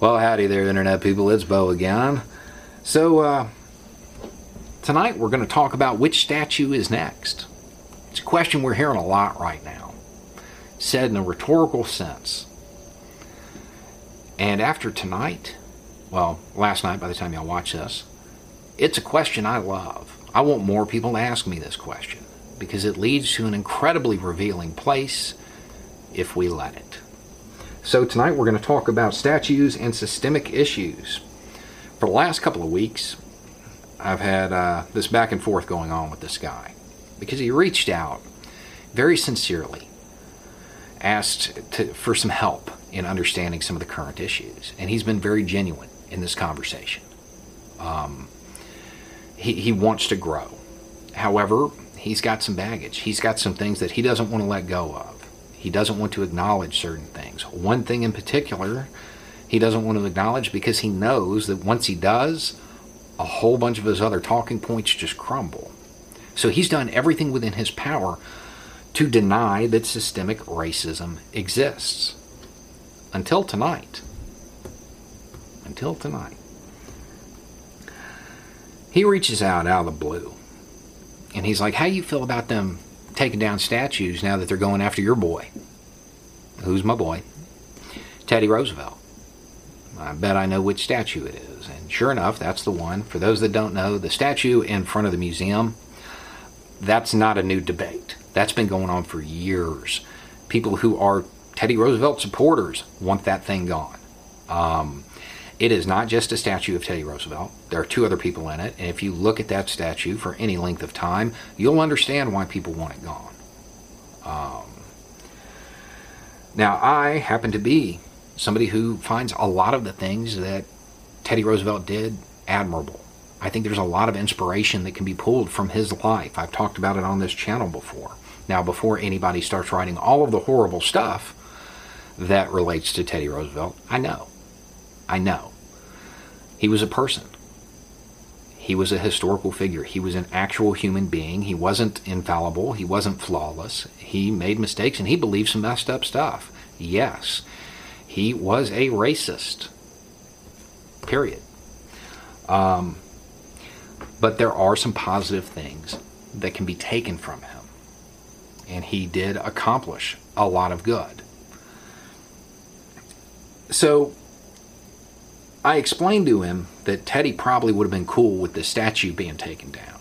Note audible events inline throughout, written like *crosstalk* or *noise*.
Well, howdy there, Internet people. It's Beau again. So, uh, tonight we're going to talk about which statue is next. It's a question we're hearing a lot right now, said in a rhetorical sense. And after tonight, well, last night by the time y'all watch this, it's a question I love. I want more people to ask me this question because it leads to an incredibly revealing place if we let it. So, tonight we're going to talk about statues and systemic issues. For the last couple of weeks, I've had uh, this back and forth going on with this guy because he reached out very sincerely, asked to, for some help in understanding some of the current issues, and he's been very genuine in this conversation. Um, he, he wants to grow. However, he's got some baggage. He's got some things that he doesn't want to let go of. He doesn't want to acknowledge certain things. One thing in particular, he doesn't want to acknowledge because he knows that once he does, a whole bunch of his other talking points just crumble. So he's done everything within his power to deny that systemic racism exists. Until tonight. Until tonight. He reaches out out of the blue. And he's like, How do you feel about them taking down statues now that they're going after your boy. Who's my boy? Teddy Roosevelt. I bet I know which statue it is. And sure enough, that's the one. For those that don't know, the statue in front of the museum, that's not a new debate. That's been going on for years. People who are Teddy Roosevelt supporters want that thing gone. Um, it is not just a statue of Teddy Roosevelt. There are two other people in it, and if you look at that statue for any length of time, you'll understand why people want it gone. Um, now, I happen to be somebody who finds a lot of the things that Teddy Roosevelt did admirable. I think there's a lot of inspiration that can be pulled from his life. I've talked about it on this channel before. Now, before anybody starts writing all of the horrible stuff that relates to Teddy Roosevelt, I know. I know. He was a person. He was a historical figure. He was an actual human being. He wasn't infallible. He wasn't flawless. He made mistakes and he believed some messed up stuff. Yes, he was a racist. Period. Um, but there are some positive things that can be taken from him. And he did accomplish a lot of good. So I explained to him that Teddy probably would have been cool with the statue being taken down.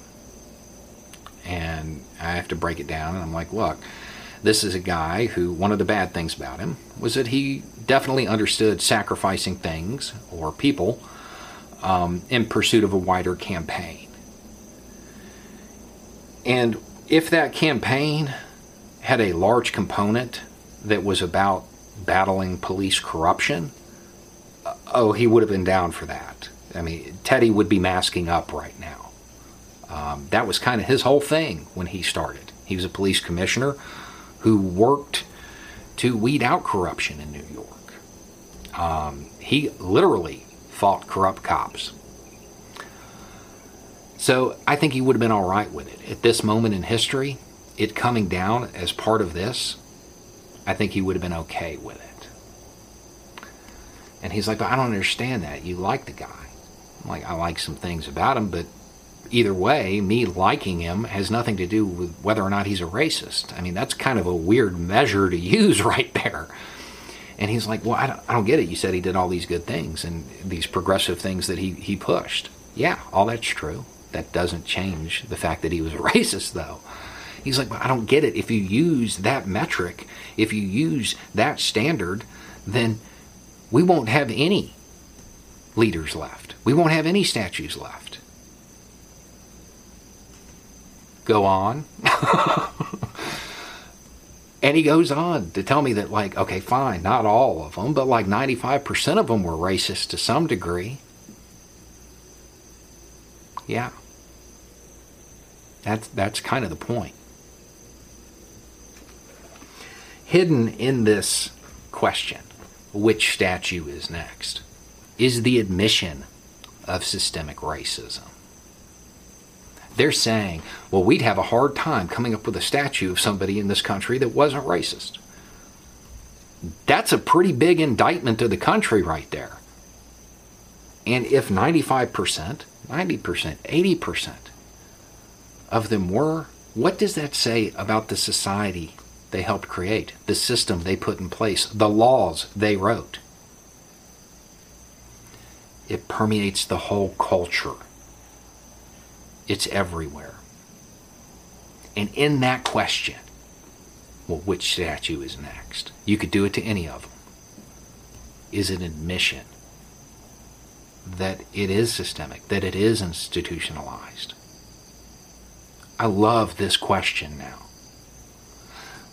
And I have to break it down, and I'm like, look, this is a guy who, one of the bad things about him was that he definitely understood sacrificing things or people um, in pursuit of a wider campaign. And if that campaign had a large component that was about battling police corruption, oh, he would have been down for that. I mean, Teddy would be masking up right now. Um, that was kind of his whole thing when he started. He was a police commissioner who worked to weed out corruption in New York. Um, he literally fought corrupt cops. So I think he would have been all right with it. At this moment in history, it coming down as part of this, I think he would have been okay with it. And he's like, I don't understand that. You like the guy. I'm like, I like some things about him, but either way, me liking him has nothing to do with whether or not he's a racist. I mean, that's kind of a weird measure to *laughs* use right there. And he's like, well, I don't, I don't get it. You said he did all these good things and these progressive things that he, he pushed. Yeah, all that's true. That doesn't change the fact that he was a *laughs* racist, though. He's like, well, I don't get it. If you use that metric, if you use that standard, then we won't have any leaders left. We won't have any statues left. Go on. *laughs* and he goes on to tell me that, like, okay, fine, not all of them, but like 95% of them were racist to some degree. Yeah. That's, that's kind of the point. Hidden in this question which statue is next, is the admission of systemic racism. They're saying, well, we'd have a hard time coming up with a statue of somebody in this country that wasn't racist. That's a pretty big indictment of the country right there. And if 95%, 90%, 80% of them were, what does that say about the society they helped create, the system they put in place, the laws they wrote? It permeates the whole culture. It's everywhere. And in that question, well, which statue is next? You could do it to any of them. Is it admission that it is systemic, that it is institutionalized? I love this question now.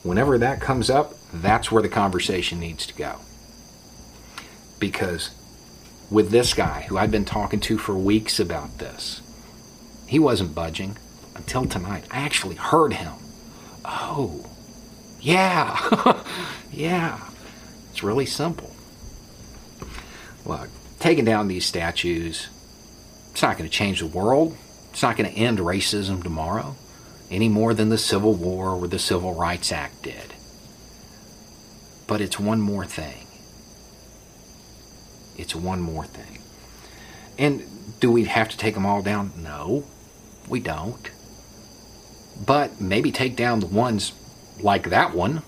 Whenever that comes up, that's where the conversation needs to go. Because with this guy, who I'd been talking to for weeks about this, he wasn't budging until tonight. I actually heard him. Oh, yeah, *laughs* yeah. It's really simple. Look, taking down these statues, it's not going to change the world. It's not going to end racism tomorrow any more than the Civil War or the Civil Rights Act did. But it's one more thing. It's one more thing. And do we have to take them all down? No, we don't. But maybe take down the ones like that one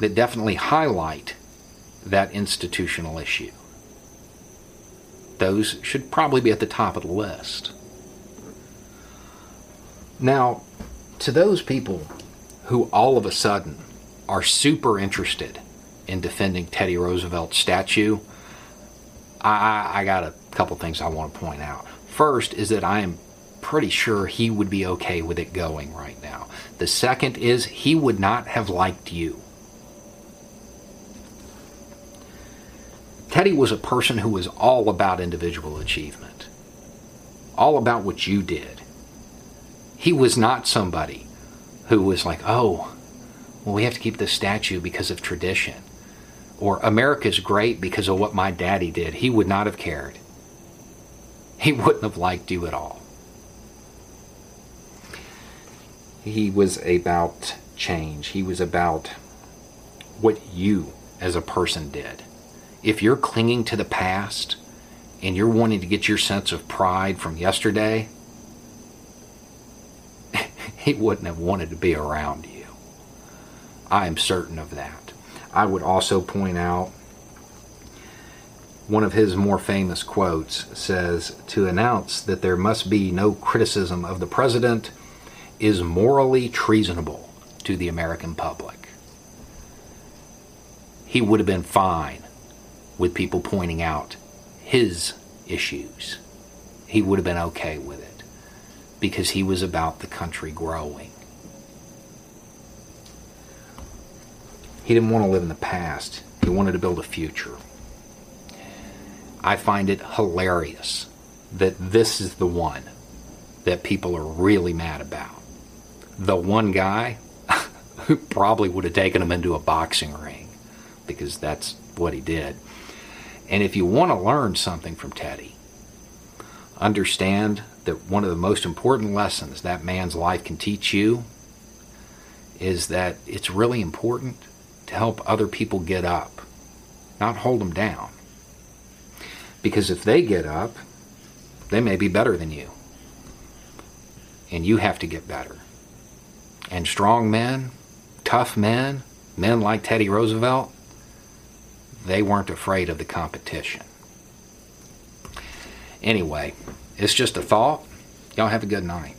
that definitely highlight that institutional issue. Those should probably be at the top of the list. Now, to those people who all of a sudden are super interested in defending Teddy Roosevelt's statue, I, I got a couple things I want to point out. First is that I am pretty sure he would be okay with it going right now. The second is he would not have liked you. Teddy was a person who was all about individual achievement, all about what you did. He was not somebody who was like, oh, well, we have to keep this statue because of tradition. Or America's great because of what my daddy did. He would not have cared. He wouldn't have liked you at all. He was about change. He was about what you as a person did if you're clinging to the past and you're wanting to get your sense of pride from yesterday, he wouldn't have wanted to be around you. I am certain of that. I would also point out one of his more famous quotes says To announce that there must be no criticism of the president is morally treasonable to the American public. He would have been fine with people pointing out his issues. He would have been okay with it because he was about the country growing. He didn't want to live in the past, he wanted to build a future. I find it hilarious that this is the one that people are really mad about. The one guy *laughs* who probably would have taken him into a boxing ring because that's what he did. And if you want to learn something from Teddy, understand that one of the most important lessons that man's life can teach you is that it's really important to help other people get up, not hold them down. Because if they get up, they may be better than you. And you have to get better. And strong men, tough men, men like Teddy Roosevelt, they weren't afraid of the competition. Anyway, it's just a thought. Y'all have a good night.